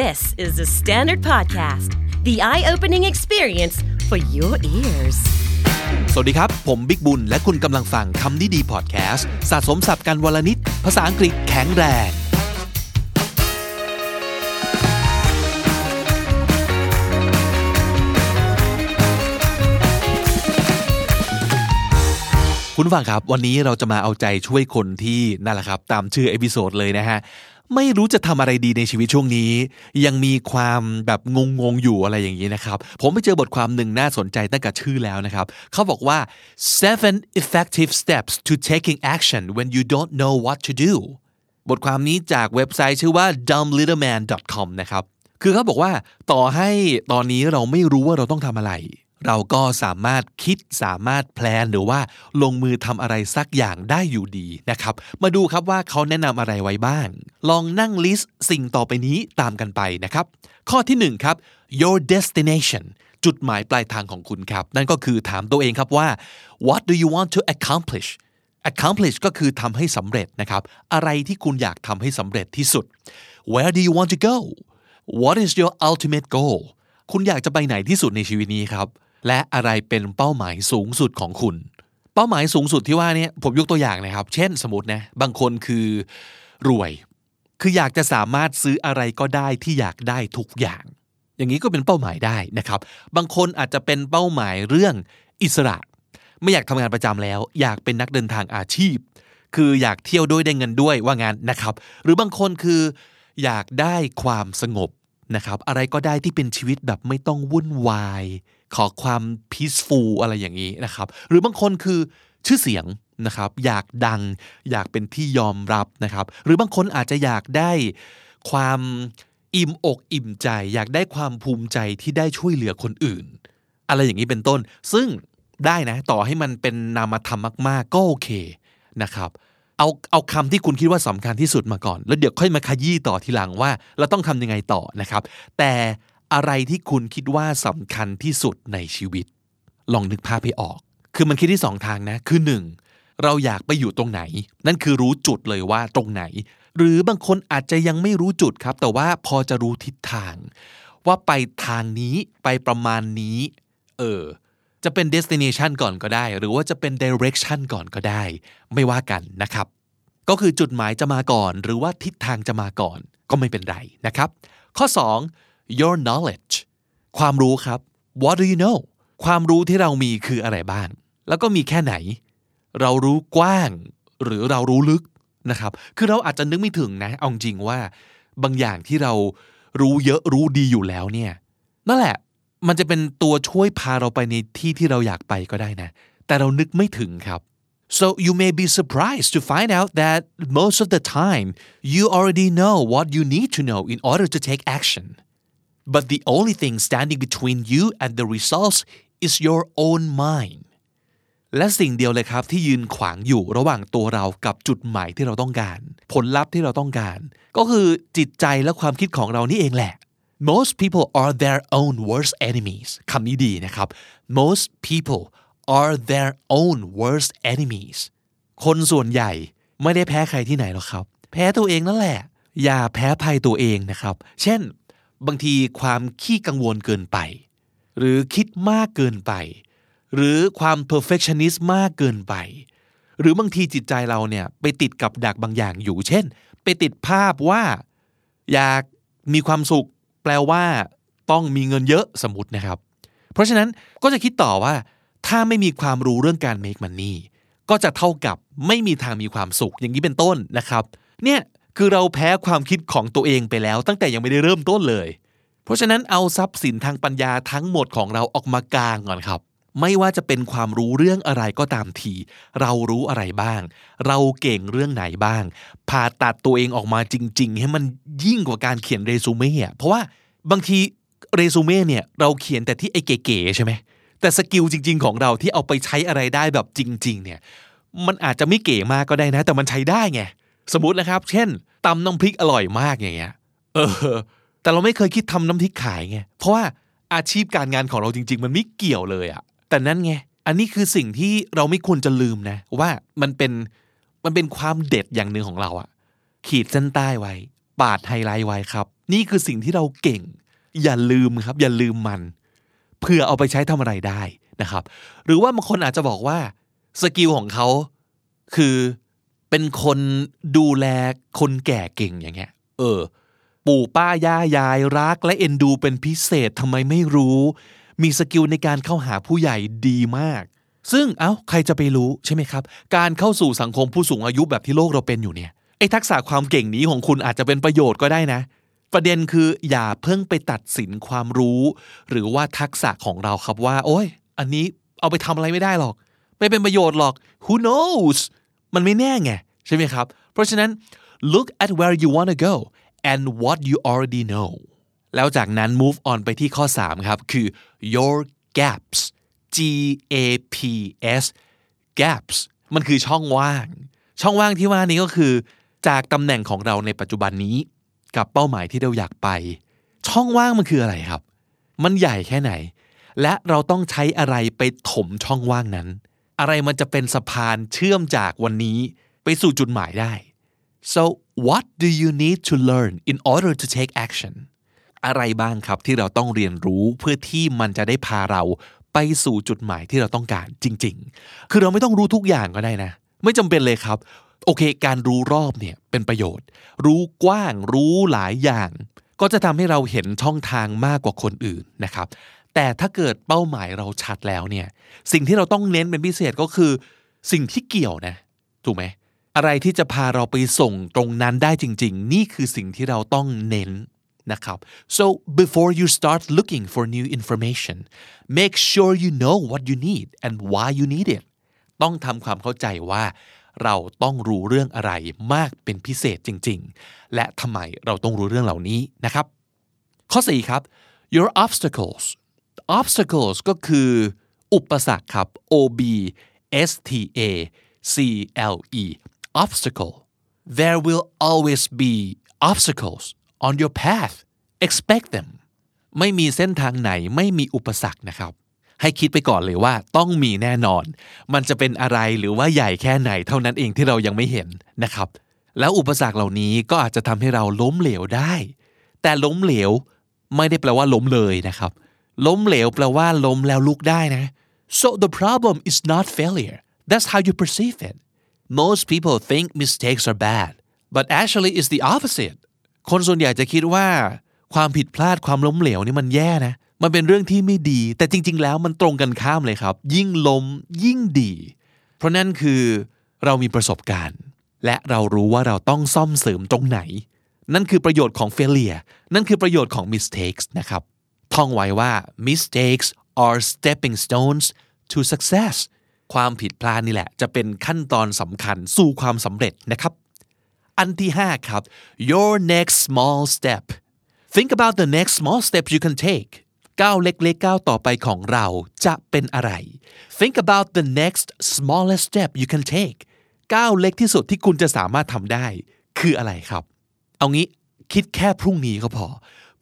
This is The Standard Podcast, the eye opening experience for your ears. สวัสดีครับ ผมบิ๊กบุญ และคุณกำลังฟังคำนี้ดีพอดแคสต์สะสมศัพท์กันวันละนิด ภาษาอังกฤษแข็งแรง คุณฟังครับ วันนี้เราจะมาเอาใจช่วยคนที่นั่นแหละครับ ตามชื่อ episode เลยนะฮะ ไม่รู้จะทำอะไรดีในชีวิตช่วงนี้ ยังมีความแบบงงๆอยู่อะไรอย่างนี้นะครับ ผมไปเจอบทความหนึ่งน่าสนใจตั้งแต่ชื่อแล้วนะครับ เขาบอกว่า seven effective steps to taking action when you don't know what to do บทความนี้จากเว็บไซต์ชื่อว่า dumblittleman.com นะครับ คือเขาบอกว่าต่อให้ตอนนี้เราไม่รู้ว่าเราต้องทำอะไร เราก็สามารถคิดสามารถแพลนหรือว่าลงมือทำอะไรสักอย่างได้อยู่ดีนะครับ มาดูครับว่าเขาแนะนำอะไรไว้บ้าง ลองนั่งลิสต์สิ่งต่อไปนี้ตามกันไปนะครับ ข้อที่หนึ่งครับ your destination จุดหมายปลายทางของคุณครับ นั่นก็คือถามตัวเองครับว่า what do you want to accomplish accomplish ก็คือทำให้สำเร็จนะครับ อะไรที่คุณอยากทำให้สำเร็จที่สุด where do you want to go what is your ultimate goal คุณอยากจะไปไหนที่สุดในชีวิตนี้ครับ และอะไรเป็นเป้าหมายสูงสุดของคุณ เป้าหมายสูงสุดที่ว่าเนี่ยผมยกตัวอย่างนะครับ เช่นสมมตินะบางคนคือรวย คืออยากจะสามารถซื้ออะไรก็ได้ที่อยากได้ทุกอย่าง อย่างนี้ก็เป็นเป้าหมายได้นะครับ บางคนอาจจะเป็นเป้าหมายเรื่องอิสระ ไม่อยากทำงานประจำแล้ว อยากเป็นนักเดินทางอาชีพ คืออยากเที่ยวด้วยได้เงินด้วยว่างานนะครับ หรือบางคนคืออยากได้ความสงบนะครับ อะไรก็ได้ที่เป็นชีวิตแบบไม่ต้องวุ่นวาย ขอความ peaceful อะไรอย่างนี้นะครับ หรือบางคนคือชื่อเสียงนะครับ อยากดัง อยากเป็นที่ยอมรับนะครับ หรือบางคนอาจจะอยากได้ความอิ่มอกอิ่มใจ อยากได้ความภูมิใจที่ได้ช่วยเหลือคนอื่น อะไรอย่างนี้เป็นต้น ซึ่งได้นะ ต่อให้มันเป็นนามธรรมมากๆ ก็โอเคนะครับเอาเอาคำที่คุณคิดว่าสำคัญที่สุดมาก่อน แล้วเดี๋ยวค่อยมาขยี้ต่อทีหลังว่า เราต้องทำยังไงต่อนะครับ แต่ อะไรที่คุณคิดว่าสำคัญที่สุดในชีวิต ลองนึกภาพให้ออก คือมันคิดที่สองทางนะ คือหนึ่งเราอยากไปอยู่ตรงไหน นั่นคือรู้จุดเลยว่าตรงไหน หรือบางคนอาจจะยังไม่รู้จุดครับ แต่ว่าพอจะรู้ทิศทาง ว่าไปทางนี้ไปประมาณนี้ เออ จะเป็น destination ก่อนก็ได้ หรือว่าจะเป็น direction ก่อนก็ได้ ไม่ว่ากันนะครับ ก็คือจุดหมายจะมาก่อน หรือว่าทิศทางจะมาก่อน ก็ไม่เป็นไรนะครับ ข้อ 2 your knowledge ความรู้ครับ what do you know ความรู้ที่เรามีคืออะไรบ้าง แล้วก็มีแค่ไหน เรารู้กว้าง หรือเรารู้ลึกนะครับ คือเราอาจจะนึกไม่ถึงนะเอาจริงว่า บางอย่างที่เรารู้เยอะรู้ดีอยู่แล้วเนี่ยนั่นแหละมันจะเป็นตัวช่วยพาเราไปในที่ที่เราอยากไปก็ได้นะ แต่เรานึกไม่ถึงครับ so you may be surprised to find out that most of the time you already know what you need to know in order to take action but the only thing standing between you and the results is your own mind และสิ่งเดียวเลยครับที่ยืนขวางอยู่ระหว่างตัวเรากับจุดหมายที่เราต้องการ ผลลัพธ์ที่เราต้องการ ก็คือจิตใจและความคิดของเรานี่เองแหละ most people are their own worst enemies คำนี้ดีนะครับ most people are their own worst enemies คนส่วนใหญ่ไม่ได้แพ้ใครที่ไหนหรอกครับ แพ้ตัวเองนั่นแหละ อย่าแพ้ภัยตัวเองนะครับ เช่น บางทีความขี้กังวลเกินไป หรือคิดมากเกินไป หรือความ perfectionist มากเกินไป หรือบางทีจิตใจเราเนี่ยไปติดกับดักบางอย่างอยู่ เช่น ไปติดภาพว่า อยากมีความสุข แปลว่า ต้องมีเงินเยอะสมมตินะครับ เพราะฉะนั้นก็จะคิดต่อว่า ถ้าไม่มีความรู้เรื่องการ make money ก็จะเท่ากับไม่มีทางมีความสุขอย่างนี้เป็นต้นนะครับ เนี่ย คือเราแพ้ความคิดของตัวเองไปแล้ว ตั้งแต่ยังไม่ได้เริ่มต้นเลย เพราะฉะนั้นเอาทรัพย์สินทางปัญญาทั้งหมดของเราออกมากลางก่อนครับ ไม่ว่าจะเป็นความรู้เรื่องอะไรก็ตามที เรารู้อะไรบ้าง เราเก่งเรื่องไหนบ้างผ่าตัดตัวเองออกมาจริง ๆ ให้มันยิ่งกว่าการเขียนเรซูเม่อะเพราะว่าบางทีเรซูเม่เนี่ยเราเขียนแต่ที่ไอ้เก๋ๆใช่ไหมแต่ skill จริง ๆ ของเราที่เอาไปใช้อะไรได้แบบจริง ๆ เนี่ยมันอาจจะไม่เก๋มากก็ได้นะ แต่มันใช้ได้ไง สมมตินะครับ เช่นตำน้ำพริกอร่อยมากอย่างเงี้ยเออ แต่เราไม่เคยคิดทำน้ำพริกขายไงเพราะว่าอาชีพการงานของเราจริง ๆ มันไม่เกี่ยวเลยอะแต่นั่นไงอันนี้คือสิ่งที่เราไม่ควรจะลืมนะ ว่ามันเป็นมันเป็นความเด็ดอย่างหนึ่งของเราอะขีดเส้นใต้ไว้ ปาดไฮไลท์ไว้ครับ นี่คือสิ่งที่เราเก่ง อย่าลืมครับ อย่าลืมมัน เพื่อเอาไปใช้ทำอะไรได้นะครับ หรือว่าบางคนอาจจะบอกว่า skill ของเขาคือ เป็นคนดูแลคนแก่เก่งอย่างเงี้ย เออ ปู่ป้าย่ายายรักและเอ็นดูเป็นพิเศษทำไมไม่รู้ มี skill ในการเข้าหาผู้ใหญ่ดีมาก ซึ่งเอา้าใครจะไปรู้ใช่ไหมครับ การเข้าสู่สังคมผู้สูงอายุแบบที่โลกเราเป็นอยู่เนี่ยไอ้ทักษะความเก่งนี้ของคุณอาจจะเป็นประโยชน์ก็ได้นะ ประเด็นคืออย่าเพิ่งไปตัดสินความรู้ หรือว่าทักษะของเราครับว่า โอ้ย อันนี้เอาไปทำอะไรไม่ได้หรอก ไม่เป็นประโยชน์หรอก who knows มันไม่แน่ไงใช่ไหมครับ เพราะฉะนั้น look at where you want to go and what you already know แล้วจากนั้น move on ไปที่ข้อ 3 ครับ คือ your gaps G A P S gaps มันคือช่องว่าง ช่องว่างที่ว่านี้ก็คือ จากตำแหน่งของเราในปัจจุบันนี้ กับเป้าหมายที่เราอยากไป ช่องว่างมันคืออะไรครับ มันใหญ่แค่ไหน และเราต้องใช้อะไรไปถมช่องว่างนั้น อะไรมันจะเป็นสะพานเชื่อมจากวันนี้ไปสู่จุดหมายได้ so what do you need to learn in order to take action อะไรบ้างครับที่เราต้องเรียนรู้เพื่อที่มันจะได้พาเราไปสู่จุดหมายที่เราต้องการจริง ๆ คือเราไม่ต้องรู้ทุกอย่างก็ได้นะ ไม่จำเป็นเลยครับ โอเค การรู้รอบเนี่ยเป็นประโยชน์ รู้กว้างรู้หลายอย่าง ก็จะทำให้เราเห็นช่องทางมากกว่าคนอื่นนะครับ แต่ถ้าเกิดเป้าหมายเราชัดแล้วเนี่ย สิ่งที่เราต้องเน้นเป็นพิเศษก็คือ สิ่งที่เกี่ยวนะ ถูกไหม อะไรที่จะพาเราไปส่งตรงนั้นได้จริง ๆ นี่คือสิ่งที่เราต้องเน้นนะครับ so before you start looking for new information make sure you know what you need and why you need it ต้องทำความเข้าใจว่าเราต้องรู้เรื่องอะไรมากเป็นพิเศษจริง ๆ และทำไมเราต้องรู้เรื่องเหล่านี้นะครับ ข้อ 4 ครับ your obstacles obstacles ก็คือ อุปสรรคครับ O B S T A C L E obstacle there will always be obstacles on your path expect them ไม่มีเส้นทางไหนไม่มีอุปสรรคนะครับ ให้คิดไปก่อนเลยว่าต้องมีแน่นอน มันจะเป็นอะไรหรือว่าใหญ่แค่ไหนเท่านั้นเองที่เรายังไม่เห็นนะครับ แล้วอุปสรรคเหล่านี้ก็อาจจะทำให้เราล้มเหลวได้ แต่ล้มเหลวไม่ได้แปลว่าล้มเลยนะครับ ล้มเหลวแปลว่าล้มแล้วลุกได้นะ so the problem is not failure that's how you perceive it most people think mistakes are bad but actually it's the opposite คนส่วนใหญ่จะคิดว่า ความผิดพลาดความล้มเหลวนี่มันแย่นะ มันเป็นเรื่องที่ไม่ดี แต่จริง ๆ แล้วมันตรงกันข้ามเลยครับ ยิ่งล้มยิ่งดี เพราะนั่นคือเรามีประสบการณ์ และเรารู้ว่าเราต้องซ่อมเสริมตรงไหน นั่นคือประโยชน์ของ failure นั่นคือประโยชน์ของ mistakes นะครับ ท่องไว้ว่า mistakes are stepping stones to success ความผิดพลาดนี่แหละ จะเป็นขั้นตอนสำคัญสู่ความสำเร็จนะครับ อันที่ 5 ครับ your next small step think about the next small step you can take ก้าวเล็กๆก้าวต่อไปของเราจะเป็นอะไร think about the next smallest step you can take ก้าวเล็กที่สุดที่คุณจะสามารถทำได้ คืออะไรครับ เอางี้คิดแค่พรุ่งนี้ก็พอ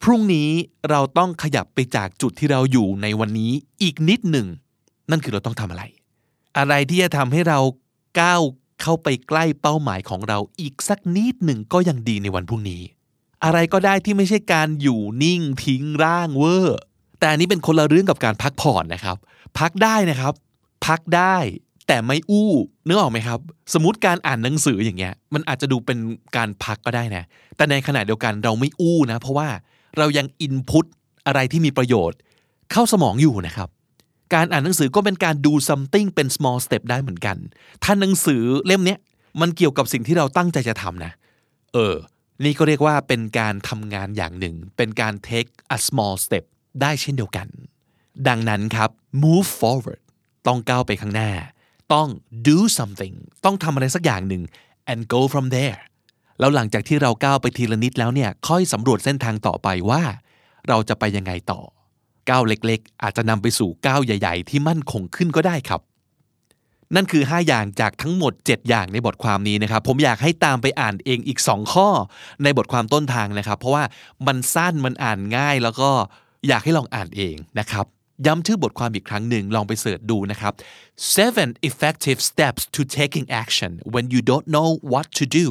พรุ่งนี้เราต้องขยับไปจากจุดที่เราอยู่ในวันนี้อีกนิดหนึ่ง นั่นคือเราต้องทำอะไร อะไรที่จะทำให้เราก้าวเข้าไปใกล้เป้าหมายของเราอีกสักนิดหนึ่งก็ยังดีในวันพรุ่งนี้ อะไรก็ได้ที่ไม่ใช่การอยู่นิ่งทิ้งร่างเวอร์แต่อันนี้เป็นคนละเรื่องกับการพักผ่อนนะครับ พักได้นะครับ พักได้แต่ไม่อู้นึกออกไหมครับ สมมติการอ่านหนังสืออย่างเงี้ย มันอาจจะดูเป็นการพักก็ได้นะ แต่ในขณะเดียวกันเราไม่อู้นะ เพราะว่า เรายังอินพุตอะไรที่มีประโยชน์ เข้าสมองอยู่นะครับ การอ่านหนังสือก็เป็นการดู something เป็น small step ได้เหมือนกัน ถ้าหนังสือเล่มนี้มันเกี่ยวกับสิ่งที่เราตั้งใจจะทำนะ เออ นี่ก็เรียกว่าเป็นการทำงานอย่างหนึ่ง เป็นการ take a small step ได้เช่นเดียวกัน ดังนั้นครับ move forward ต้องก้าวไปข้างหน้า ต้อง do something ต้องทำอะไรสักอย่างหนึ่ง and go from there แล้วหลังจากที่เราก้าวไปทีละนิดแล้วเนี่ยค่อยสำรวจเส้นทางต่อไปว่า เราจะไปยังไงต่อก้าวเล็กๆ อาจจะนำไปสู่ก้าวใหญ่ ๆ ที่มั่นคงขึ้นก็ได้ครับ นั่นคือ 5 อย่างจากทั้งหมด 7 อย่างในบทความนี้นะครับ ผมอยากให้ตามไปอ่านเองอีก 2 ข้อในบทความต้นทางนะครับ เพราะว่ามันสั้นมันอ่านง่าย แล้วก็อยากให้ลองอ่านเองนะครับย้ำชื่อบทความอีกครั้งหนึ่งลองไปเสิร์ชดูนะครับ seven effective steps to taking action when you don't know what to do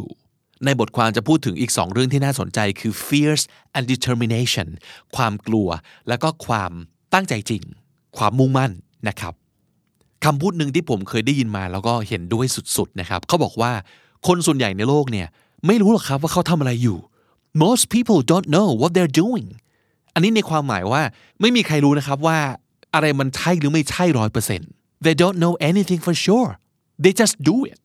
ในบทความจะพูดถึงอีกสองเรื่องที่น่าสนใจคือ fears and determination ความกลัว แล้วก็ความตั้งใจจริง ความมุ่งมั่นนะครับคำพูดหนึ่งที่ผมเคยได้ยินมาแล้วก็เห็นด้วยสุดๆนะครับเขาบอกว่าคนส่วนใหญ่ในโลกเนี่ยไม่รู้หรอกครับว่าเขาทำอะไรอยู่ most people don't know what they're doing อันนี้ในความหมายว่าไม่มีใครรู้นะครับว่าอะไรมันใช่หรือไม่ใช่ร้อยเปอร์เซ็นต์ they don't know anything for sure they just do it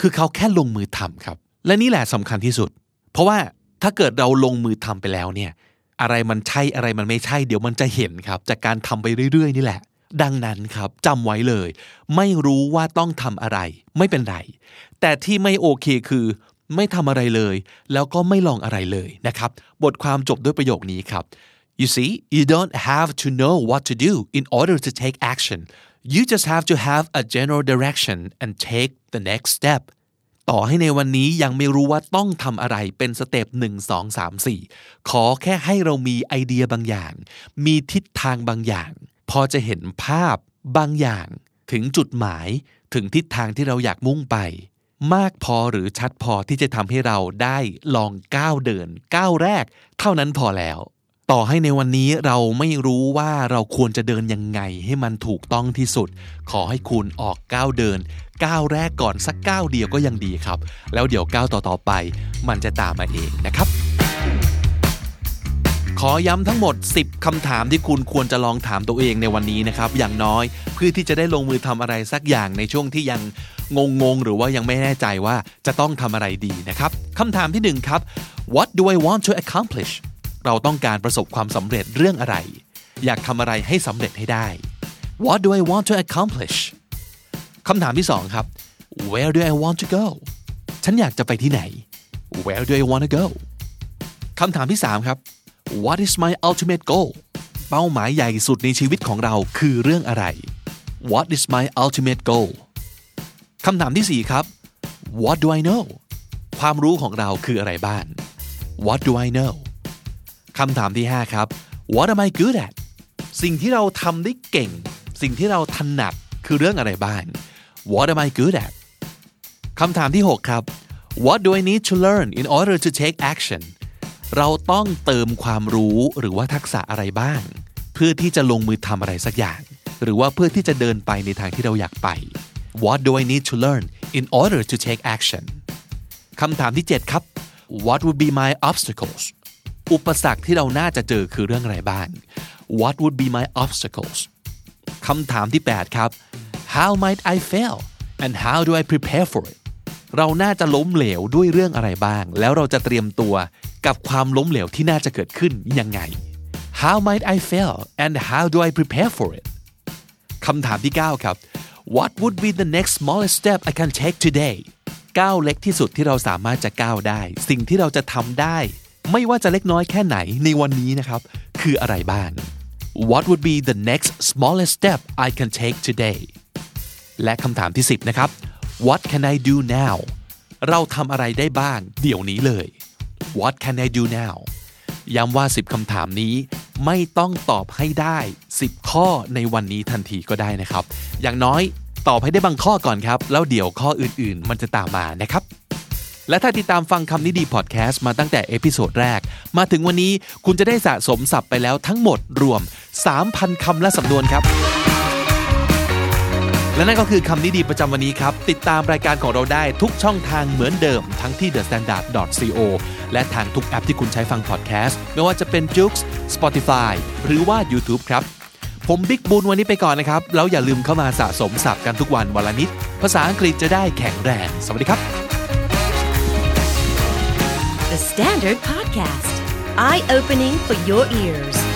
คือเขาแค่ลงมือทำครับ และนี่แหละสำคัญที่สุด เพราะว่าถ้าเกิดเราลงมือทำไปแล้วเนี่ยอะไรมันใช่อะไรมันไม่ใช่ เดี๋ยวมันจะเห็นครับ จากการทำไปเรื่อยๆ นี่แหละ ดังนั้นครับจำไว้เลย ไม่รู้ว่าต้องทำอะไร ไม่เป็นไร แต่ที่ไม่โอเคคือไม่ทำอะไรเลย แล้วก็ไม่ลองอะไรเลยนะครับ บทความจบด้วยประโยคนี้ครับ You see you don't have to know what to do in order to take action you just have to have a general direction and take the next step ต่อให้ในวันนี้ยังไม่รู้ว่าต้องทำอะไรเป็นสเต็ปหนึ่งสองสามสี่ขอแค่ให้เรามีไอเดียบางอย่าง มีทิศทางบางอย่าง พอจะเห็นภาพบางอย่าง ถึงจุดหมายถึงทิศทางที่เราอยากมุ่งไป มากพอหรือชัดพอที่จะทำให้เราได้ลองก้าวเดินก้าวแรก เท่านั้นพอแล้ว ต่อให้ในวันนี้เราไม่รู้ว่าเราควรจะเดินยังไงให้มันถูกต้องที่สุด ขอให้คุณออกก้าวเดิน ก้าวแรกก่อนสักก้าวเดียวก็ยังดีครับ แล้วเดี๋ยวก้าวต่อๆไป มันจะตามมาเองนะครับ ขอย้ำทั้งหมด 10คำถามที่คุณควรจะลองถามตัวเองในวันนี้นะครับ อย่างน้อยเพื่อที่จะได้ลงมือทำอะไรสักอย่างในช่วงที่ยังงงๆหรือว่ายังไม่แน่ใจว่าจะต้องทำอะไรดีนะครับคำถามที่หนึ่งครับ What do I want to accomplish เราต้องการประสบความสำเร็จเรื่องอะไร อยากทำอะไรให้สำเร็จให้ได้ What do I want to accomplish คำถามที่สองครับ Where do I want to go ฉันอยากจะไปที่ไหน Where do I want to go คำถามที่สามครับ What is my ultimate goal เป้าหมายใหญ่สุดในชีวิตของเราคือเรื่องอะไร What is my ultimate goal คำถามที่สี่ครับ What do I know ความรู้ของเราคืออะไรบ้าง What do I know คำถามที่ห้าครับ What am I good at สิ่งที่เราทำได้เก่ง สิ่งที่เราถนัดคือเรื่องอะไรบ้าง What am I good at คำถามที่ 6 ครับ What do I need to learn in order to take action เราต้องเติมความรู้หรือว่าทักษะอะไรบ้าง เพื่อที่จะลงมือทำอะไรสักอย่าง หรือว่าเพื่อที่จะเดินไปในทางที่เราอยากไป What do I need to learn in order to take action คำถามที่ 7 ครับ What would be my obstacles อุปสรรคที่เราน่าจะเจอคือเรื่องอะไรบ้าง What would be my obstacles คำถามที่ 8 ครับ How might I fail and how do I prepare for it เราน่าจะล้มเหลวด้วยเรื่องอะไรบ้าง แล้วเราจะเตรียมตัวกับความล้มเหลวที่น่าจะเกิดขึ้นยังไง How might I fail and how do I prepare for it คำถามที่ 9 ครับ What would be the next smallest step I can take today ก้าวเล็กที่สุดที่เราสามารถจะก้าวได้ สิ่งที่เราจะทำได้ ไม่ว่าจะเล็กน้อยแค่ไหนในวันนี้นะครับ คืออะไรบ้าง What would be the next smallest step I can take today และคำถามที่ 10 นะครับ What can I do now เราทำอะไรได้บ้าง เดี๋ยวนี้เลย What can I do now ย้ำว่า 10คำถามนี้ไม่ต้องตอบให้ได้ 10 ข้อในวันนี้ทันทีก็ได้นะครับ อย่างน้อยตอบให้ได้บางข้อก่อนครับ แล้วเดี๋ยวข้ออื่นๆ มันจะตามมานะครับ และถ้าติดตามฟังคำนี้ดีพอดแคสต์มาตั้งแต่ episode แรก มาถึงวันนี้คุณจะได้สะสมศัพท์ไปแล้วทั้งหมดรวม 3,000คำและสำนวนครับ และนั่นก็คือคำนี้ดีประจำวันนี้ครับ ติดตามรายการของเราได้ทุกช่องทางเหมือนเดิม ทั้งที่ thestandard.co และทางทุกแอปที่คุณใช้ฟังพอดแคสต์ ไม่ว่าจะเป็น j o o x Spotify หรือว่า YouTube ครับ ผมบิ๊กบุญวันนี้ไปก่อนนะครับ แล้วอย่าลืมเข้ามาสะสมศัพท์กันทุกวันวันละนิด ภาษาอังกฤษจะได้แข็งแรง สวัสดีครับ The Standard Podcast, eye opening for your ears.